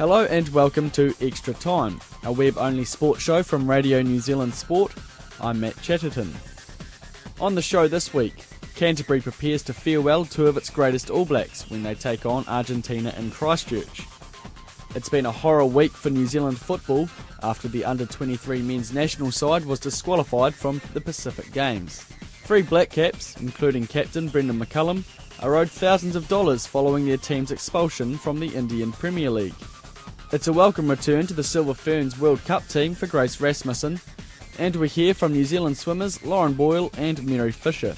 Hello and welcome to Extra Time, a web only sports show from Radio New Zealand Sport. I'm Matt Chatterton. On the show this week, Canterbury prepares to farewell two of its greatest All Blacks when they take on Argentina in Christchurch. It's been a horror week for New Zealand football after the under 23 men's national side was disqualified from the Pacific Games. Three Black Caps, including captain Brendon McCullum, are owed thousands of dollars following their team's expulsion from the Indian Premier League. It's a welcome return to the Silver Ferns World Cup team for Grace Rasmussen, and we hear from New Zealand swimmers Lauren Boyle and Mary Fisher.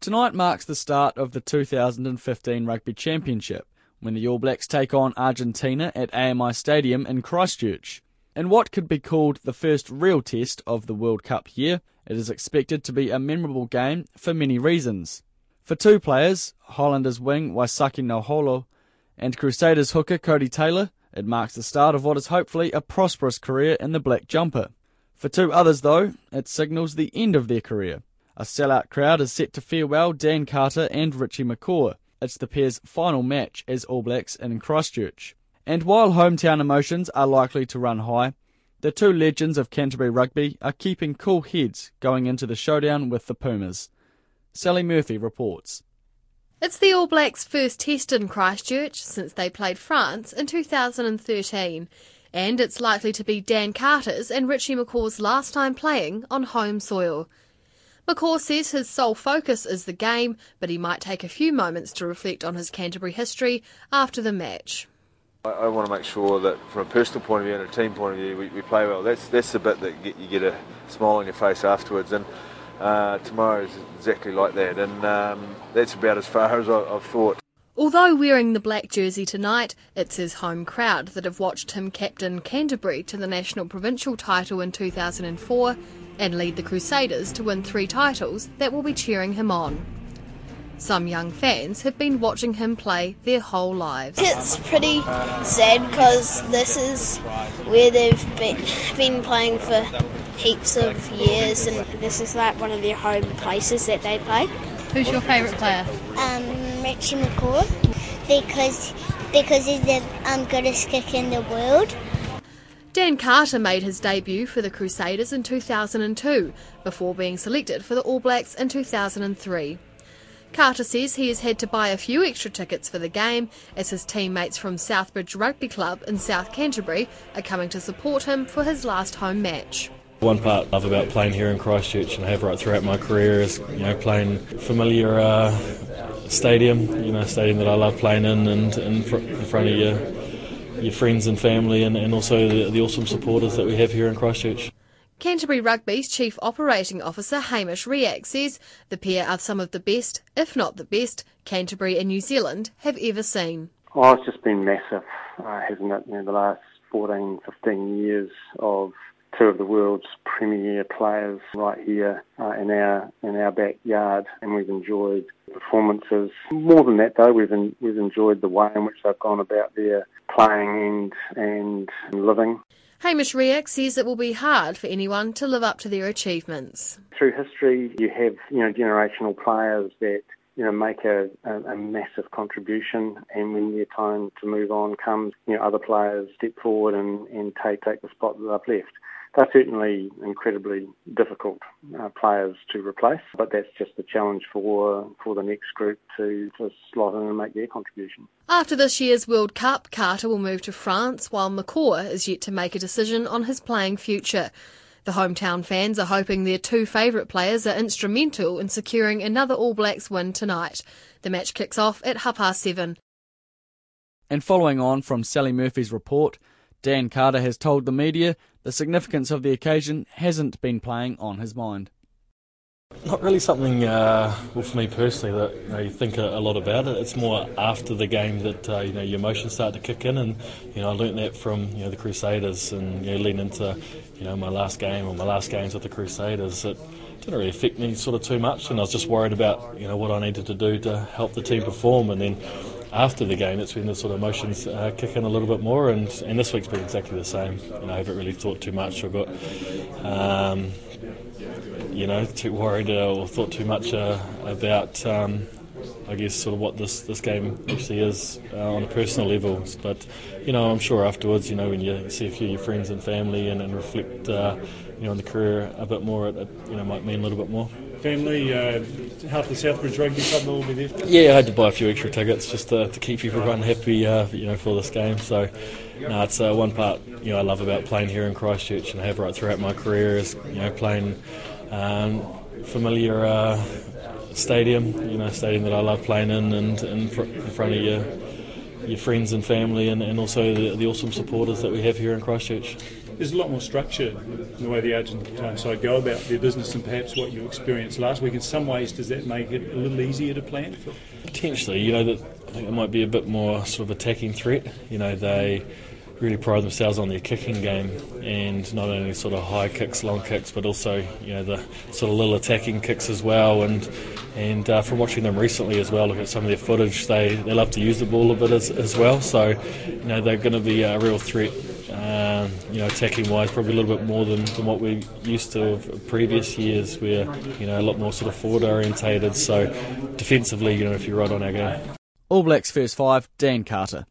Tonight marks the start of the 2015 Rugby Championship, when the All Blacks take on Argentina at AMI Stadium in Christchurch. In what could be called the first real test of the World Cup year, it is expected to be a memorable game for many reasons. For two players, Highlanders wing Waisake Naholo and Crusaders hooker Codie Taylor, it marks the start of what is hopefully a prosperous career in the black jumper. For two others, though, it signals the end of their career. A sellout crowd is set to farewell Dan Carter and Richie McCaw. It's the pair's final match as All Blacks in Christchurch. And while hometown emotions are likely to run high, the two legends of Canterbury rugby are keeping cool heads going into the showdown with the Pumas. Sally Murphy reports. It's the All Blacks' first test in Christchurch since they played France in 2013, and it's likely to be Dan Carter's and Richie McCaw's last time playing on home soil. McCaw says his sole focus is the game, but he might take a few moments to reflect on his Canterbury history after the match. I, I want to make sure that, from a personal point of view and a team point of view, we, we play well. That's that's the bit that get, you get a smile on your face afterwards, and uh, tomorrow is exactly like that, and um, that's about as far as I, I've thought. Although wearing the black jersey tonight, it's his home crowd that have watched him captain Canterbury to the national provincial title in 2004 and lead the Crusaders to win three titles that will be cheering him on. Some young fans have been watching him play their whole lives. It's pretty sad because this is where they've been, been playing for heaps of years, and this is like one of their home places that they play. Who's your favourite player? Um, Richie McCaw, because because he's the um, greatest kicker in the world. Dan Carter made his debut for the Crusaders in 2002 before being selected for the All Blacks in 2003. Carter says he has had to buy a few extra tickets for the game as his teammates from Southbridge Rugby Club in South Canterbury are coming to support him for his last home match. One part I love about playing here in Christchurch and I have right throughout my career is you know playing familiar uh, stadium, you know stadium that I love playing in and in, fr- in front of your your friends and family and, and also the, the awesome supporters that we have here in Christchurch. Canterbury Rugby's Chief Operating Officer Hamish Riach says the pair are some of the best, if not the best, Canterbury and New Zealand have ever seen. Oh, it's just been massive, uh, hasn't it? You know, the last 14, 15 years of two of the world's premier players right here uh, in our in our backyard, and we've enjoyed performances. More than that, though, we've in, we've enjoyed the way in which they've gone about their playing and and living. Hamish Riach says it will be hard for anyone to live up to their achievements. Through history, you have you know generational players that you know make a, a, a massive contribution, and when their time to move on comes, you know other players step forward and, and take take the spot that they've left they're certainly incredibly difficult uh, players to replace, but that's just a challenge for for the next group to, to slot in and make their contribution. After this year's World Cup, Carter will move to France, while McCaw is yet to make a decision on his playing future. The hometown fans are hoping their two favourite players are instrumental in securing another All Blacks win tonight. The match kicks off at half past seven. And following on from Sally Murphy's report, Dan Carter has told the media the significance of the occasion hasn't been playing on his mind. Not really something, uh, well, for me personally, that you, know, you think a, lot about it. It's more after the game that uh, you know your emotions start to kick in, and you know I learnt that from you know the Crusaders, and you know leading into you know my last game or my last games with the Crusaders. It didn't really affect me sort of too much, and I was just worried about you know what I needed to do to help the team perform, and then after the game, it's when the sort of emotions uh, kick in a little bit more, and, and this week's been exactly the same. You know, I haven't really thought too much. I've got, um, you know, too worried uh, or thought too much uh, about, um, I guess, sort of what this, this game actually is uh, on a personal level. But, you know, I'm sure afterwards, you know, when you see a few of your friends and family and, and reflect, uh, you know, on the career a bit more, it, it, you know, might mean a little bit more family, uh, half the Southbridge Rugby Club will be there. Yeah, I had to buy a few extra tickets just to, to keep everyone happy, uh, you know, for this game. So, no, it's uh, one part you know I love about playing here in Christchurch and I have right throughout my career is you know playing um, familiar uh, stadium, you know, stadium that I love playing in and, in front of your your friends and family and, and also the, the awesome supporters that we have here in Christchurch there's a lot more structure in the way the Argentine side go about their business and perhaps what you experienced last week. In some ways, does that make it a little easier to plan for? Potentially, you know, that I think it might be a bit more sort of attacking threat. You know, they really pride themselves on their kicking game and not only sort of high kicks, long kicks, but also you know the sort of little attacking kicks as well. And and uh, from watching them recently as well, look at some of their footage, they, they love to use the ball a bit as, as well. So you know they're going to be a real threat um, you know, attacking wise, probably a little bit more than, than what we used to of previous years, We're you know a lot more sort of forward orientated. So defensively, you know, if you're right on our game. All Blacks first five, Dan Carter.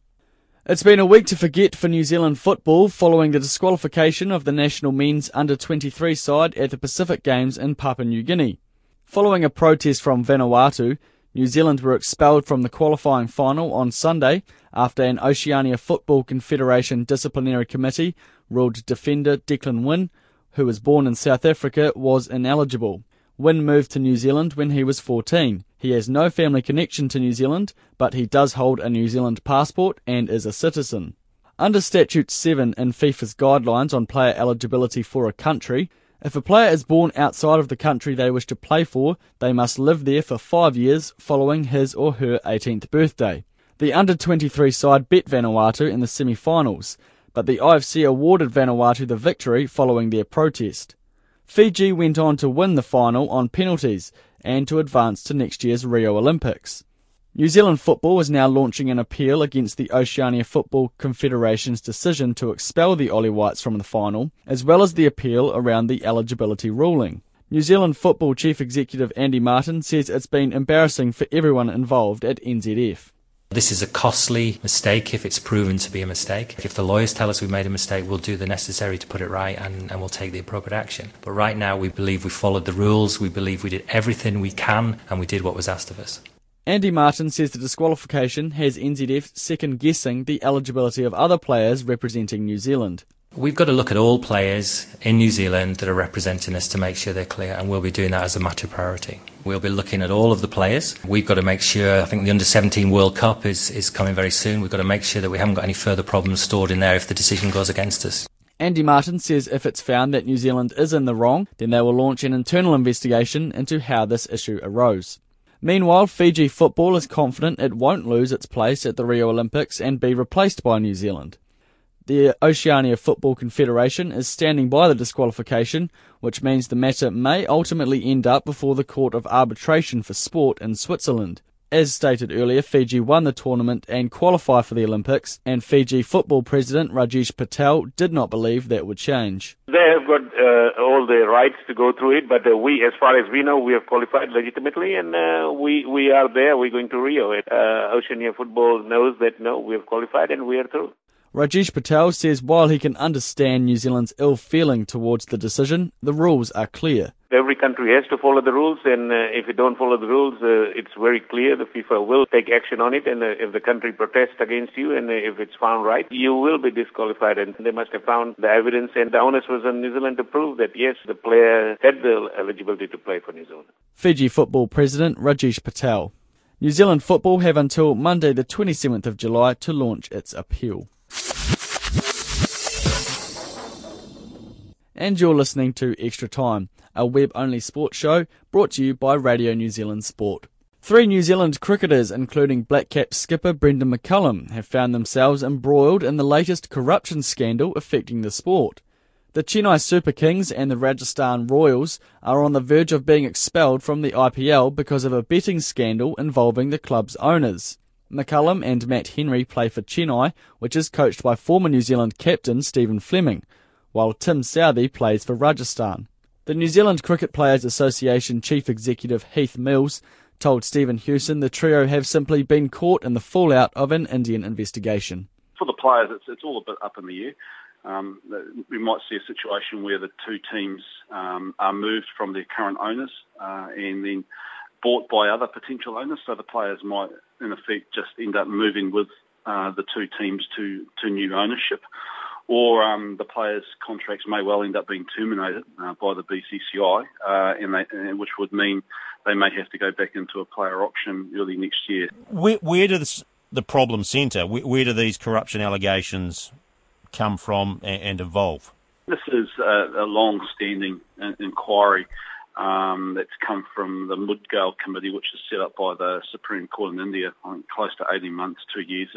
It's been a week to forget for New Zealand football following the disqualification of the national men's under 23 side at the Pacific Games in Papua New Guinea. Following a protest from Vanuatu, New Zealand were expelled from the qualifying final on Sunday after an Oceania Football Confederation disciplinary committee ruled defender Declan Wynne, who was born in South Africa, was ineligible. Wynne moved to New Zealand when he was 14. He has no family connection to New Zealand, but he does hold a New Zealand passport and is a citizen. Under Statute 7 in FIFA's guidelines on player eligibility for a country, if a player is born outside of the country they wish to play for, they must live there for five years following his or her 18th birthday. The under 23 side beat Vanuatu in the semi finals, but the OFC awarded Vanuatu the victory following their protest. Fiji went on to win the final on penalties and to advance to next year's Rio Olympics. New Zealand Football is now launching an appeal against the Oceania Football Confederation's decision to expel the Oly Whites from the final, as well as the appeal around the eligibility ruling. New Zealand Football Chief Executive Andy Martin says it's been embarrassing for everyone involved at NZF. This is a costly mistake if it's proven to be a mistake. If the lawyers tell us we made a mistake, we'll do the necessary to put it right and, and, we'll take the appropriate action. But right now, we believe we followed the rules, we believe we did everything we can, and we did what was asked of us. Andy Martin says the disqualification has NZF second guessing the eligibility of other players representing New Zealand. We've got to look at all players in New Zealand that are representing us to make sure they're clear, and we'll be doing that as a matter of priority. We'll be looking at all of the players. We've got to make sure, I think the Under 17 World Cup is, is coming very soon. We've got to make sure that we haven't got any further problems stored in there if the decision goes against us. Andy Martin says if it's found that New Zealand is in the wrong, then they will launch an internal investigation into how this issue arose. Meanwhile, Fiji football is confident it won't lose its place at the Rio Olympics and be replaced by New Zealand. The Oceania Football Confederation is standing by the disqualification, which means the matter may ultimately end up before the Court of Arbitration for Sport in Switzerland. As stated earlier, Fiji won the tournament and qualify for the Olympics, and Fiji football president Rajesh Patel did not believe that would change. They have got uh, all the rights to go through it, but uh, we, as far as we know, we have qualified legitimately, and uh, we we are there. We're going to Rio. Uh, Oceania Football knows that no, we have qualified and we are through. Rajesh Patel says while he can understand New Zealand's ill feeling towards the decision, the rules are clear. Every country has to follow the rules, and uh, if you don't follow the rules, uh, it's very clear the FIFA will take action on it. And uh, if the country protests against you, and uh, if it's found right, you will be disqualified. And they must have found the evidence, and the onus was on New Zealand to prove that yes, the player had the eligibility to play for New Zealand. Fiji football president Rajesh Patel. New Zealand football have until Monday, the 27th of July, to launch its appeal. And you're listening to Extra Time, a web only sports show brought to you by Radio New Zealand Sport. Three New Zealand cricketers, including Black Cap skipper Brendon McCullum, have found themselves embroiled in the latest corruption scandal affecting the sport. The Chennai Super Kings and the Rajasthan Royals are on the verge of being expelled from the IPL because of a betting scandal involving the club's owners. McCullum and Matt Henry play for Chennai, which is coached by former New Zealand captain Stephen Fleming, while Tim Southee plays for Rajasthan. The New Zealand Cricket Players Association Chief Executive Heath Mills told Stephen Hewson the trio have simply been caught in the fallout of an Indian investigation. For the players, it's, it's all a bit up in the air. Um, we might see a situation where the two teams um, are moved from their current owners uh, and then bought by other potential owners. So the players might, in effect, just end up moving with uh, the two teams to, to new ownership. Or um, the players' contracts may well end up being terminated uh, by the BCCI, uh, and they, which would mean they may have to go back into a player auction early next year. Where, where does the problem centre? Where, where do these corruption allegations come from and, and evolve? This is a, a long-standing inquiry um, that's come from the Mudgal Committee, which is set up by the Supreme Court in India, I think close to 18 months, two years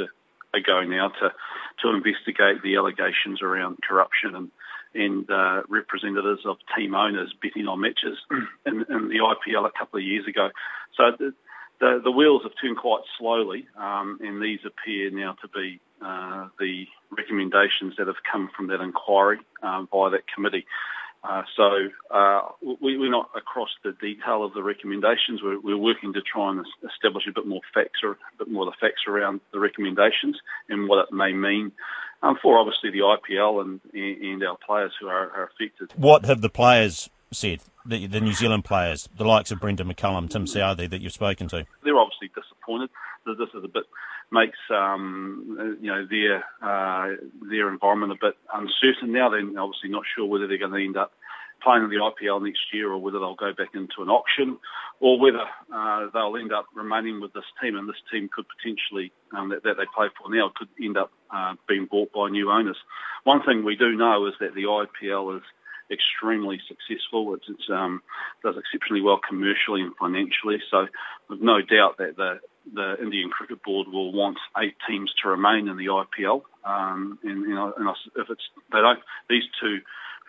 ago now, to to investigate the allegations around corruption and and uh, representatives of team owners betting on matches in, in, the IPL a couple of years ago. So the, the, the wheels have turned quite slowly, um, and these appear now to be uh, the recommendations that have come from that inquiry um, by that committee. Uh, so uh, we, are not across the detail of the recommendations. We're, we're, working to try and establish a bit more facts, or a bit more of the facts around the recommendations and what it may mean um, for obviously the IPL and, and our players who are, are affected. What have the players said? The, the, New Zealand players, the likes of Brendon McCullum, Tim Southee, that you've spoken to? They're obviously disappointed that this is a bit makes um, you know their uh, their environment a bit uncertain now. They're obviously not sure whether they're going to end up playing in the IPL next year or whether they'll go back into an auction or whether uh, they'll end up remaining with this team and this team could potentially um, that, that, they play for now could end up uh, being bought by new owners. One thing we do know is that the IPL is extremely successful. It um, does exceptionally well commercially and financially. So, with no doubt that the the Indian Cricket Board will want eight teams to remain in the IPL. Um, and you know, and if it's they don't, these two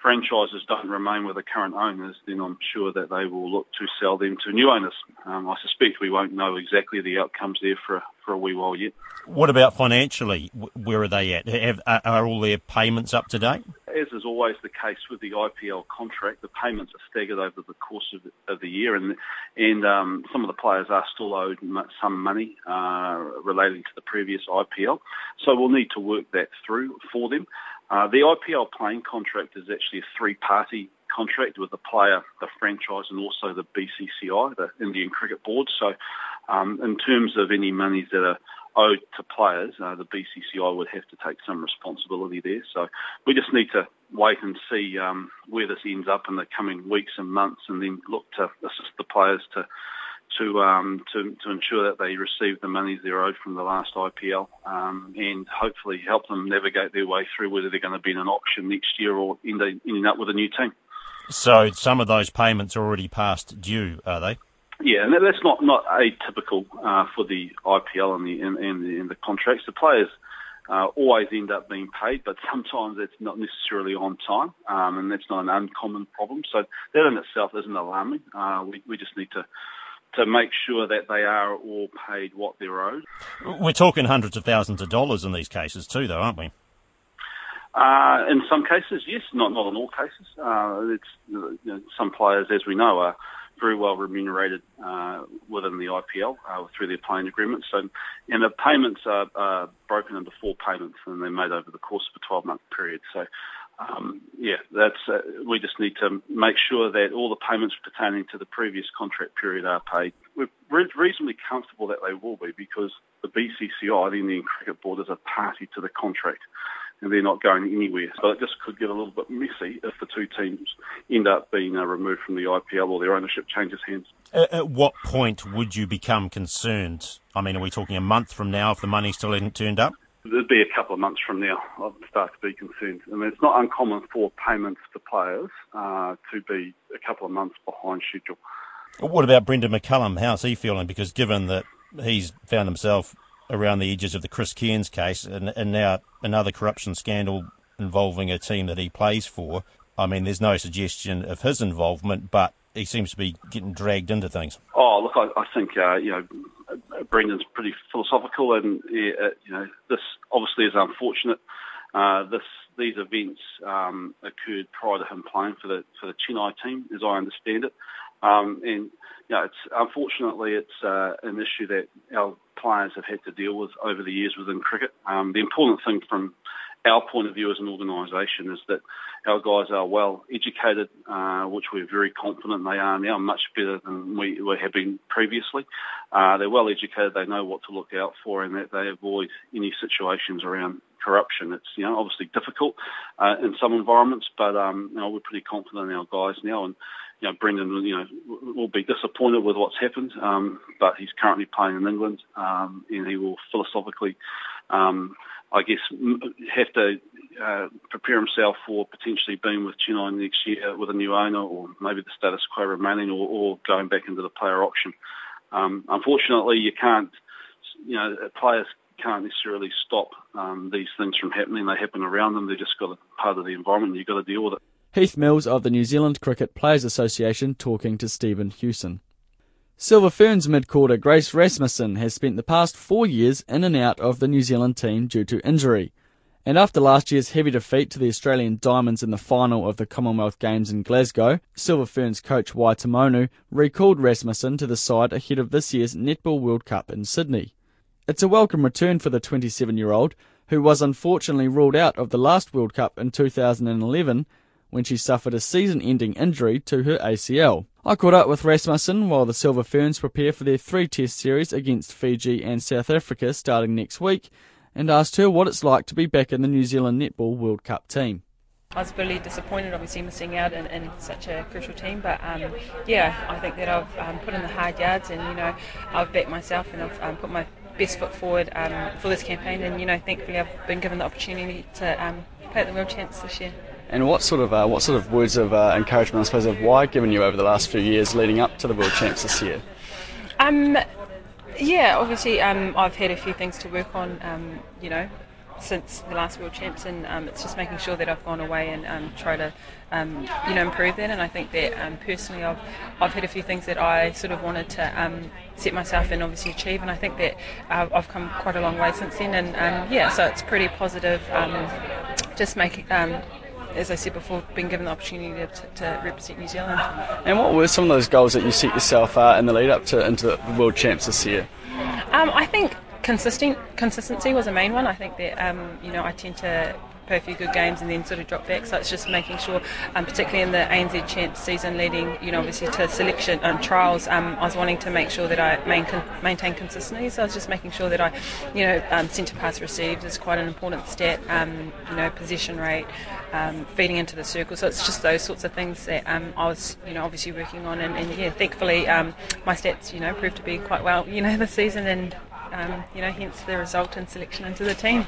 franchises don't remain with the current owners, then I'm sure that they will look to sell them to new owners. Um, I suspect we won't know exactly the outcomes there for for a wee while yet. What about financially? Where are they at? Have, are all their payments up to date? As is always the case with the IPL contract, the payments are staggered over the course of the, of the year, and and um, some of the players are still owed some money uh, relating to the previous IPL. So we'll need to work that through for them. Uh, the IPL playing contract is actually a three-party contract with the player, the franchise, and also the BCCI, the Indian Cricket Board. So, um, in terms of any monies that are owed to players, uh, the BCCI would have to take some responsibility there. So, we just need to wait and see um, where this ends up in the coming weeks and months, and then look to assist the players to to um, to to ensure that they receive the monies they're owed from the last IPL, um, and hopefully help them navigate their way through whether they're going to be in an auction next year or end, ending up with a new team. So some of those payments are already past due, are they? Yeah, and that's not not atypical uh, for the IPL and the and, and the, and the contracts. The players uh, always end up being paid, but sometimes it's not necessarily on time, um, and that's not an uncommon problem. So that in itself isn't alarming. Uh, we we just need to to make sure that they are all paid what they're owed. We're talking hundreds of thousands of dollars in these cases too, though, aren't we? Uh, in some cases, yes, not not in all cases. Uh, it's you know, some players, as we know, are very well remunerated uh, within the IPL uh, through their playing agreements. So, and the payments are, are broken into four payments, and they're made over the course of a 12-month period. So, um, yeah, that's uh, we just need to make sure that all the payments pertaining to the previous contract period are paid. We're re- reasonably comfortable that they will be because the BCCI, the Indian Cricket Board, is a party to the contract and they're not going anywhere. So it just could get a little bit messy if the two teams end up being uh, removed from the IPL or their ownership changes hands. At what point would you become concerned? I mean, are we talking a month from now if the money still hasn't turned up? It'd be a couple of months from now. I'd start to be concerned. I mean, it's not uncommon for payments to players uh, to be a couple of months behind schedule. What about Brendon McCullum? How's he feeling? Because given that he's found himself around the edges of the Chris Cairns case and, and now another corruption scandal involving a team that he plays for, I mean, there's no suggestion of his involvement, but he seems to be getting dragged into things. Oh, look, I, I think uh, you know Brendon's pretty philosophical, and uh, you know this obviously is unfortunate. Uh, this these events um, occurred prior to him playing for the for the Chennai team, as I understand it, um, and you know it's unfortunately it's uh, an issue that our players have had to deal with over the years within cricket. Um, the important thing from our point of view as an organisation is that our guys are well educated, uh, which we're very confident they are now, much better than we, have been previously. Uh, they're well educated, they know what to look out for, and that they avoid any situations around corruption. It's you know obviously difficult uh, in some environments, but um, you know we're pretty confident in our guys now, and you know Brendon you know will be disappointed with what's happened, um, but he's currently playing in England, um, and he will philosophically. Um, I guess, have to uh, prepare himself for potentially being with Chennai next year with a new owner, or maybe the status quo remaining, or, or going back into the player auction. Um, unfortunately, you can't, you know, players can't necessarily stop um, these things from happening. They happen around them. They're just got a part of the environment. You've got to deal with it. Heath Mills of the New Zealand Cricket Players Association talking to Stephen Hewson. Silver Ferns midcourter Grace Rasmussen has spent the past four years in and out of the New Zealand team due to injury. And after last year's heavy defeat to the Australian Diamonds in the final of the Commonwealth Games in Glasgow, Silver Ferns coach Wai Taumaunu recalled Rasmussen to the side ahead of this year's Netball World Cup in Sydney. It's a welcome return for the 27 year old, who was unfortunately ruled out of the last World Cup in 2011 when she suffered a season ending injury to her ACL. I caught up with Rasmussen while the Silver Ferns prepare for their three test series against Fiji and South Africa starting next week and asked her what it's like to be back in the New Zealand Netball World Cup team. I was really disappointed, obviously, missing out in, in such a crucial team. But um, yeah, I think that I've um, put in the hard yards, and you know, I've backed myself, and I've um, put my best foot forward um, for this campaign. And you know, thankfully, I've been given the opportunity to um, play at the World Champs this year. And what sort of uh, what sort of words of uh, encouragement, I suppose, have Wai given you over the last few years leading up to the World Champs this year? Um, yeah, obviously, um, I've had a few things to work on. Um, you know, since the last World Champs, and um, it's just making sure that I've gone away and um, try to, um, you know, improve that. And I think that um, personally, I've I've had a few things that I sort of wanted to um, set myself and obviously achieve, and I think that uh, I've come quite a long way since then. And um, yeah, so it's pretty positive. just making as I said before, been given the opportunity to, to, represent New Zealand. And what were some of those goals that you set yourself uh, in the lead up to into the World Champs this year? Um, I think consistent consistency was a main one. I think that um, you know I tend to play a few good games and then sort of drop back. So it's just making sure, um, particularly in the ANZ Champs season leading, you know, obviously to selection um, trials, um, I was wanting to make sure that I main, maintain consistency. So I was just making sure that I, you know, um, centre pass received is quite an important stat. Um, you know, possession rate, um, feeding into the circle. So it's just those sorts of things that I was, you know, obviously working on. And, and yeah, thankfully my stats, you know, proved to be quite well, you know, this season and. you know, hence the result and selection into the team.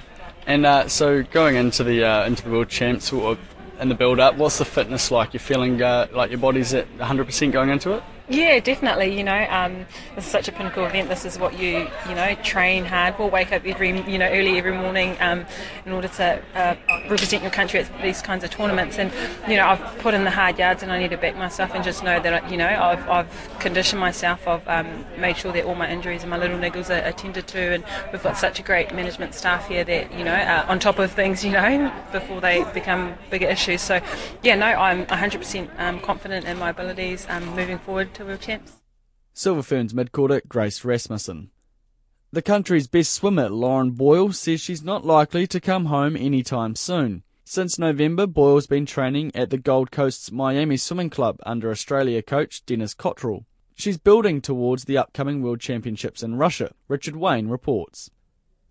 And uh, so going into the uh, into the world champs or in the build up, what's the fitness like? You're feeling uh, like your body's at 100% going into it? Yeah, definitely. You know, um, this is such a pinnacle event. This is what you you know train hard for. Wake up every you know early every morning um, in order to uh, represent your country at these kinds of tournaments. And you know, I've put in the hard yards, and I need to back myself and just know that you know I've, I've conditioned myself. I've um, made sure that all my injuries and my little niggles are attended to, and we've got such a great management staff here that you know are on top of things. You know, before they become bigger issues. So yeah, no, I'm 100% um, confident in my abilities um, moving forward to World Champs. Silver Ferns midcourter Grace Rasmussen. The country's best swimmer, Lauren Boyle, says she's not likely to come home anytime soon. Since November, Boyle's been training at the Gold Coast's Miami Swimming Club under Australia coach Denis Cotterell. She's building towards the upcoming World Championships in Russia, Richard Wayne reports.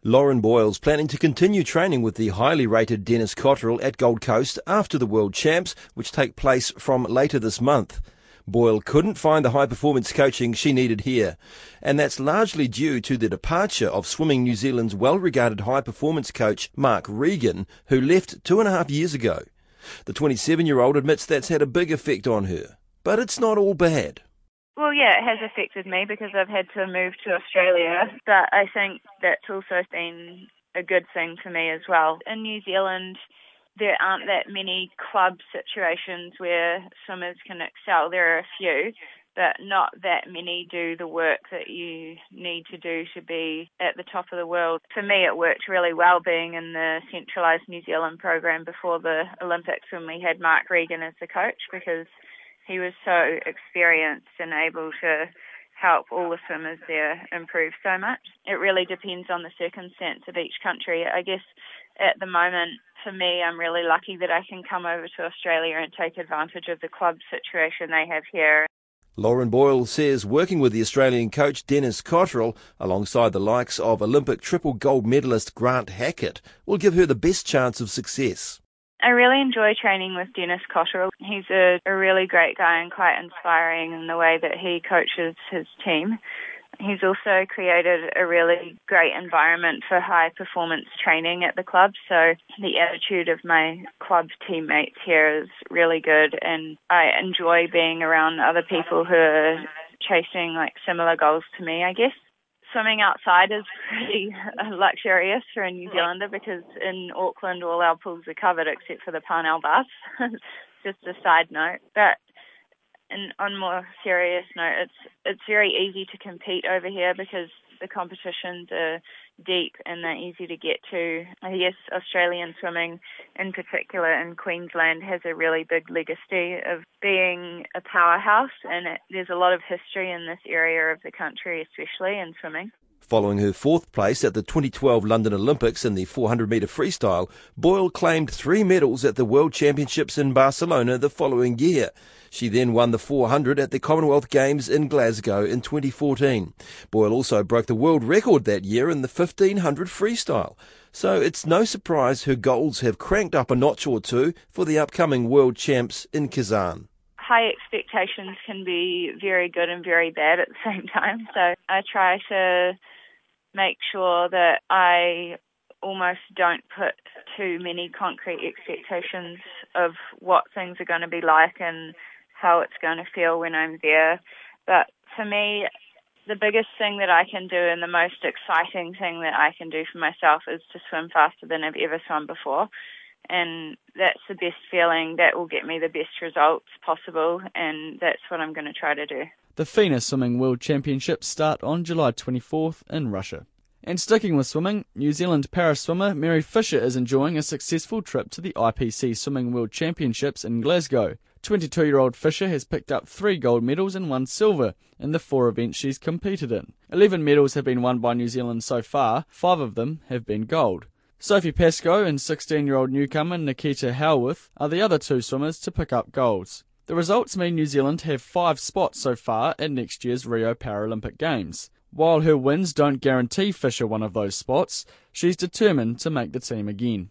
Lauren Boyle's planning to continue training with the highly rated Denis Cotterell at Gold Coast after the World Champs, which take place from later this month. Boyle couldn't find the high performance coaching she needed here, and that's largely due to the departure of Swimming New Zealand's well regarded high performance coach Mark Regan, who left two and a half years ago. The 27 year old admits that's had a big effect on her, but it's not all bad. Well, yeah, it has affected me because I've had to move to Australia, but I think that's also been a good thing for me as well. In New Zealand, there aren't that many club situations where swimmers can excel. There are a few, but not that many do the work that you need to do to be at the top of the world. For me, it worked really well being in the centralised New Zealand program before the Olympics when we had Mark Regan as the coach because he was so experienced and able to help all the swimmers there improve so much. It really depends on the circumstance of each country. I guess at the moment, for me, I'm really lucky that I can come over to Australia and take advantage of the club situation they have here. Lauren Boyle says working with the Australian coach Denis Cotterell alongside the likes of Olympic triple gold medalist Grant Hackett will give her the best chance of success. I really enjoy training with Denis Cotterell. He's a, a really great guy and quite inspiring in the way that he coaches his team. He's also created a really great environment for high performance training at the club. So the attitude of my club teammates here is really good and I enjoy being around other people who are chasing like similar goals to me, I guess. Swimming outside is pretty uh, luxurious for a New Zealander because in Auckland all our pools are covered except for the Parnell Baths. Just a side note. But and on more serious note, it's it's very easy to compete over here because the competitions are deep and they're easy to get to. Guess Australian swimming, in particular in Queensland, has a really big legacy of being a powerhouse, and it, there's a lot of history in this area of the country, especially in swimming. Following her fourth place at the 2012 London Olympics in the 400 metre freestyle, Boyle claimed three medals at the World Championships in Barcelona the following year. She then won the 400 at the Commonwealth Games in Glasgow in 2014. Boyle also broke the world record that year in the 1500 freestyle. So it's no surprise her goals have cranked up a notch or two for the upcoming World Champs in Kazan high expectations can be very good and very bad at the same time. So I try to make sure that I almost don't put too many concrete expectations of what things are going to be like and how it's going to feel when I'm there. But for me, the biggest thing that I can do and the most exciting thing that I can do for myself is to swim faster than I've ever swum before. And that's the best feeling. That will get me the best results possible, and that's what I'm going to try to do. The FINA Swimming World Championships start on July 24th in Russia. And sticking with swimming, New Zealand para swimmer Mary Fisher is enjoying a successful trip to the IPC Swimming World Championships in Glasgow. 22 year old Fisher has picked up three gold medals and one silver in the four events she's competed in. 11 medals have been won by New Zealand so far, five of them have been gold. Sophie Pascoe and 16 year old newcomer Nikita Howarth are the other two swimmers to pick up golds. The results mean New Zealand have five spots so far at next year's Rio Paralympic Games. While her wins don't guarantee Fisher one of those spots, she's determined to make the team again.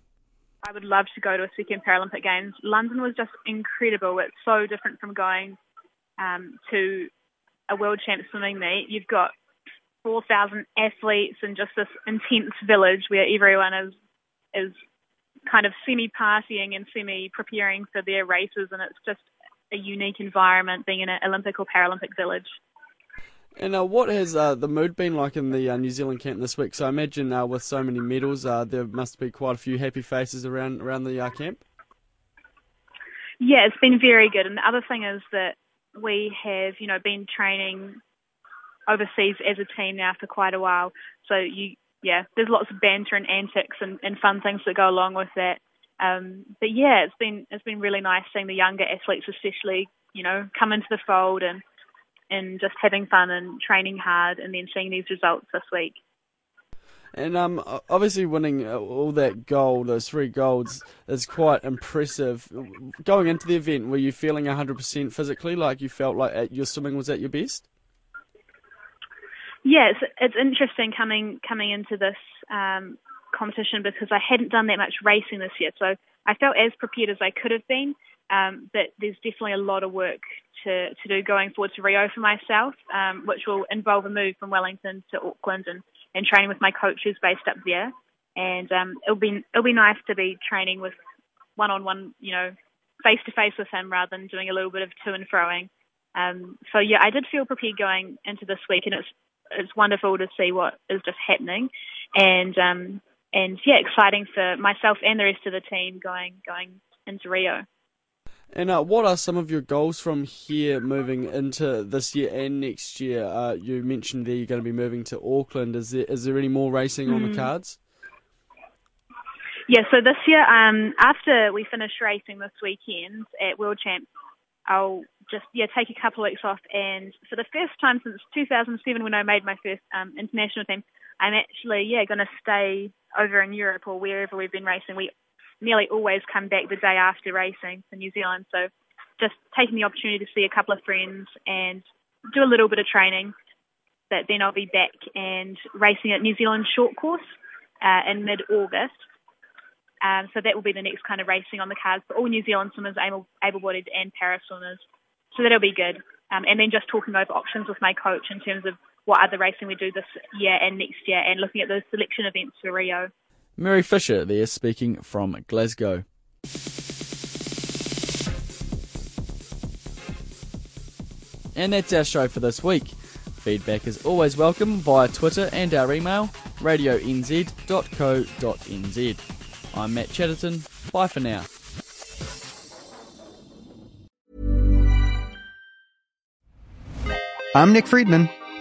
I would love to go to a second Paralympic Games. London was just incredible. It's so different from going um, to a World Champ swimming meet. You've got 4,000 athletes in just this intense village where everyone is is kind of semi partying and semi preparing for their races, and it's just a unique environment being in an Olympic or Paralympic village. And uh, what has uh, the mood been like in the uh, New Zealand camp this week? So I imagine uh, with so many medals, uh, there must be quite a few happy faces around around the uh, camp. Yeah, it's been very good. And the other thing is that we have, you know, been training overseas as a team now for quite a while. So you, yeah, there's lots of banter and antics and, and fun things that go along with that. Um, but yeah, it's been it's been really nice seeing the younger athletes, especially, you know, come into the fold and and just having fun and training hard and then seeing these results this week. And um, obviously winning uh, all that gold, those three golds, is quite impressive. Going into the event, were you feeling 100% physically, like you felt like your swimming was at your best? Yeah, it's, it's interesting coming coming into this um, competition because I hadn't done that much racing this year, so I felt as prepared as I could have been. Um, but there's definitely a lot of work to, to do going forward to Rio for myself, um, which will involve a move from Wellington to Auckland and, and training with my coaches based up there. And um, it'll be it'll be nice to be training with one on one, you know, face to face with him rather than doing a little bit of to and froing. Um, so yeah, I did feel prepared going into this week, and it's it's wonderful to see what is just happening, and um, and yeah, exciting for myself and the rest of the team going going into Rio. And uh, what are some of your goals from here moving into this year and next year? Uh, you mentioned there you're going to be moving to Auckland. Is there is there any more racing mm. on the hmm. cards? Yeah, so this year, um, after we finish racing this weekend at World Champs, I'll just yeah take a couple of weeks off, and for the first time since 2007, when I made my first um, international team, I'm actually yeah going to stay over in Europe or wherever we've been racing. We nearly always come back the day after racing to New Zealand. So just taking the opportunity to see a couple of friends and do a little bit of training. But then I'll be back and racing at New Zealand short course uh, in mid-August. Um, so that will be the next kind of racing on the cards for all New Zealand swimmers, able, able-bodied and para swimmers. So that'll be good. Um, and then just talking over options with my coach in terms of what other racing we do this year and next year and looking at those selection events for Rio. Mary Fisher there speaking from Glasgow. And that's our show for this week. Feedback is always welcome via Twitter and our email, radionz.co.nz. I'm Matt Chatterton. Bye for now. I'm Nick Friedman.